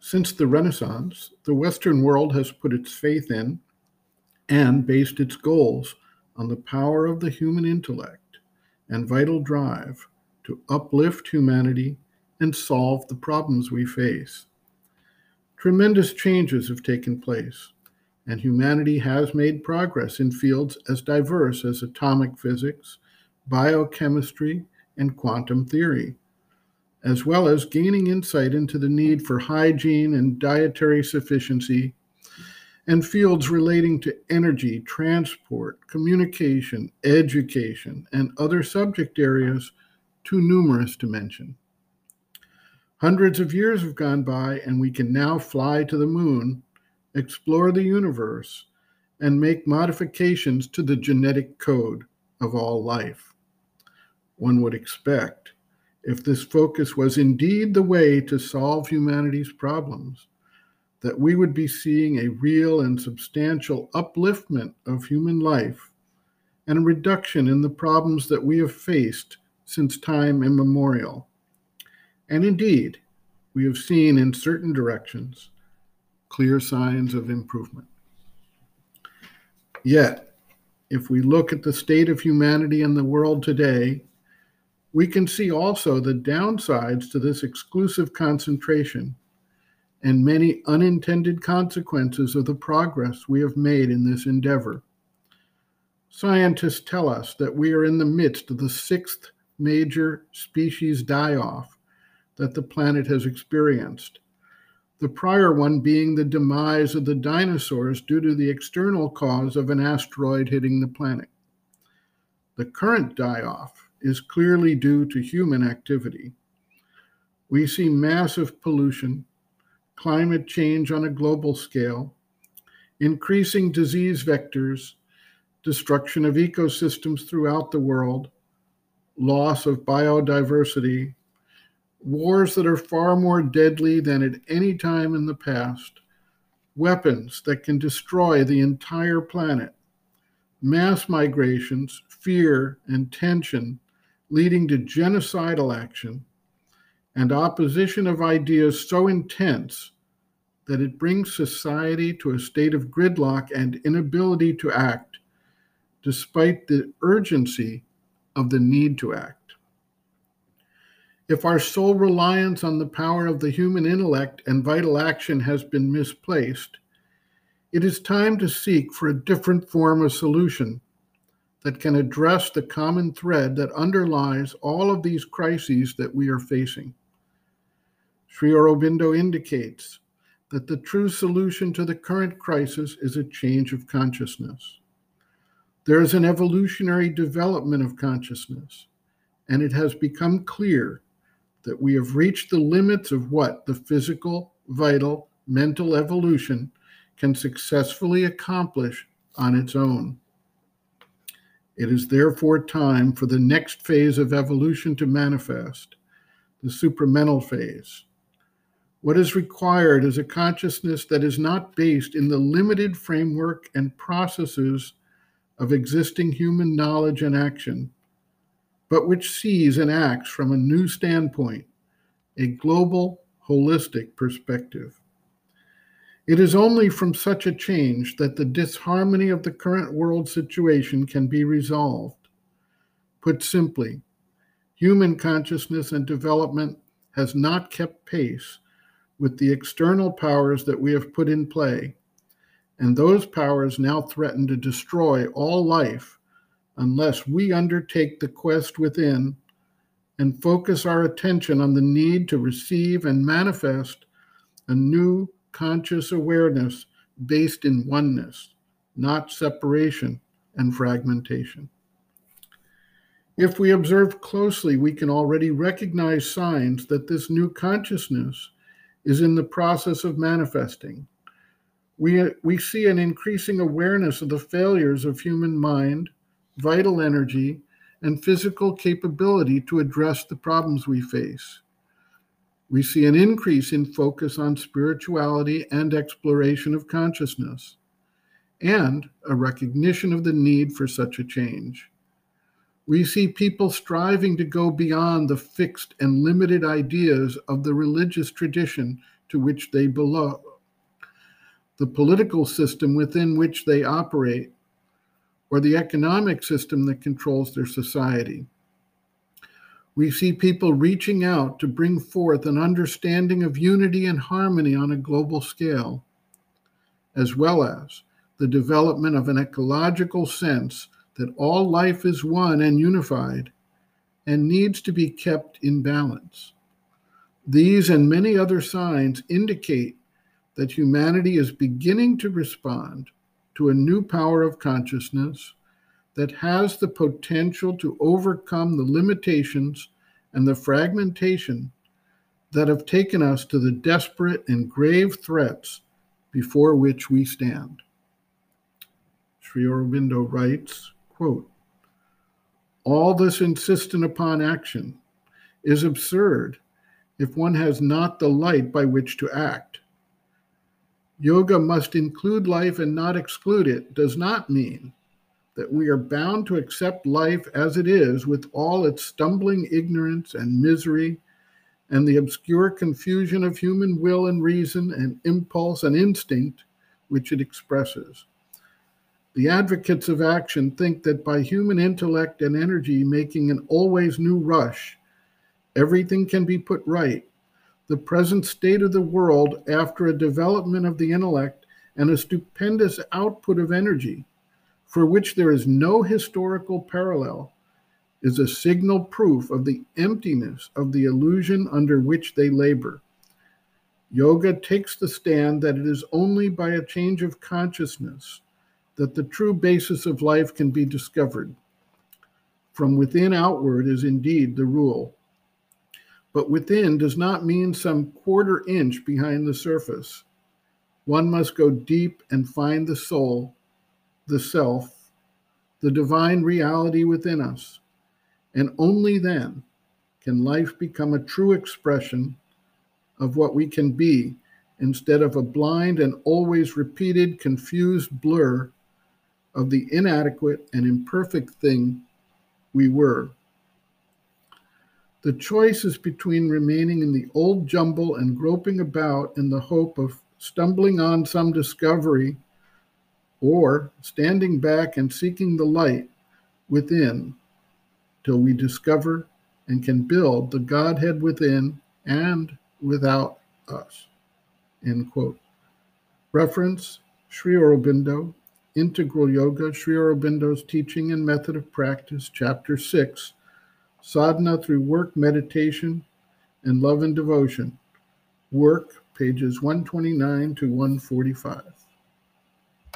Since the Renaissance, the Western world has put its faith in and based its goals on the power of the human intellect and vital drive to uplift humanity and solve the problems we face. Tremendous changes have taken place, and humanity has made progress in fields as diverse as atomic physics, biochemistry, and quantum theory, as well as gaining insight into the need for hygiene and dietary sufficiency, and fields relating to energy, transport, communication, education, and other subject areas too numerous to mention. Hundreds of years have gone by, and we can now fly to the moon, explore the universe, and make modifications to the genetic code of all life. One would expect, if this focus was indeed the way to solve humanity's problems, that we would be seeing a real and substantial upliftment of human life and a reduction in the problems that we have faced since time immemorial. And indeed, we have seen in certain directions clear signs of improvement. Yet, if we look at the state of humanity and the world today, we can see also the downsides to this exclusive concentration and many unintended consequences of the progress we have made in this endeavor. Scientists tell us that we are in the midst of the sixth major species die off that the planet has experienced. The prior one being the demise of the dinosaurs due to the external cause of an asteroid hitting the planet. The current die off is clearly due to human activity. We see massive pollution, climate change on a global scale, increasing disease vectors, destruction of ecosystems throughout the world, loss of biodiversity, wars that are far more deadly than at any time in the past, weapons that can destroy the entire planet, mass migrations, fear, and tension leading to genocidal action, and opposition of ideas so intense that it brings society to a state of gridlock and inability to act, despite the urgency of the need to act. If our sole reliance on the power of the human intellect and vital action has been misplaced, it is time to seek for a different form of solution that can address the common thread that underlies all of these crises that we are facing. Sri Aurobindo indicates that the true solution to the current crisis is a change of consciousness. There is an evolutionary development of consciousness, and it has become clear that we have reached the limits of what the physical, vital, mental evolution can successfully accomplish on its own. It is therefore time for the next phase of evolution to manifest, the supramental phase. What is required is a consciousness that is not based in the limited framework and processes of existing human knowledge and action, but which sees and acts from a new standpoint, a global, holistic perspective. It is only from such a change that the disharmony of the current world situation can be resolved. Put simply, human consciousness and development has not kept pace with the external powers that we have put in play, and those powers now threaten to destroy all life unless we undertake the quest within and focus our attention on the need to receive and manifest a new conscious awareness based in oneness, not separation and fragmentation. If we observe closely, we can already recognize signs that this new consciousness is in the process of manifesting. We, we see an increasing awareness of the failures of human mind vital energy, and physical capability to address the problems we face. We see an increase in focus on spirituality and exploration of consciousness, and a recognition of the need for such a change. We see people striving to go beyond the fixed and limited ideas of the religious tradition to which they belong, the political system within which they operate, or the economic system that controls their society. We see people reaching out to bring forth an understanding of unity and harmony on a global scale, as well as the development of an ecological sense that all life is one and unified and needs to be kept in balance. These and many other signs indicate that humanity is beginning to respond to a new power of consciousness that has the potential to overcome the limitations and the fragmentation that have taken us to the desperate and grave threats before which we stand. Sri Aurobindo writes, quote, All this insistence upon action is absurd if one has not the light by which to act. Yoga must include life and not exclude it does not mean that we are bound to accept life as it is with all its stumbling ignorance and misery and the obscure confusion of human will and reason and impulse and instinct which it expresses. The advocates of action think that by human intellect and energy making an always new rush, everything can be put right. The present state of the world, after a development of the intellect and a stupendous output of energy, for which there is no historical parallel, is a signal proof of the emptiness of the illusion under which they labor. Yoga takes the stand that it is only by a change of consciousness that the true basis of life can be discovered. From within outward is indeed the rule. But within does not mean some quarter inch behind the surface. One must go deep and find the soul the self, the divine reality within us. And only then can life become a true expression of what we can be instead of a blind and always repeated, confused blur of the inadequate and imperfect thing we were. The choice is between remaining in the old jumble and groping about in the hope of stumbling on some discovery or standing back and seeking the light within till we discover and can build the Godhead within and without us. End quote. Reference Sri Aurobindo, Integral Yoga, Sri Aurobindo's Teaching and Method of Practice, Chapter 6, Sadhana through Work, Meditation, and Love and Devotion. Work, pages 129 to 145.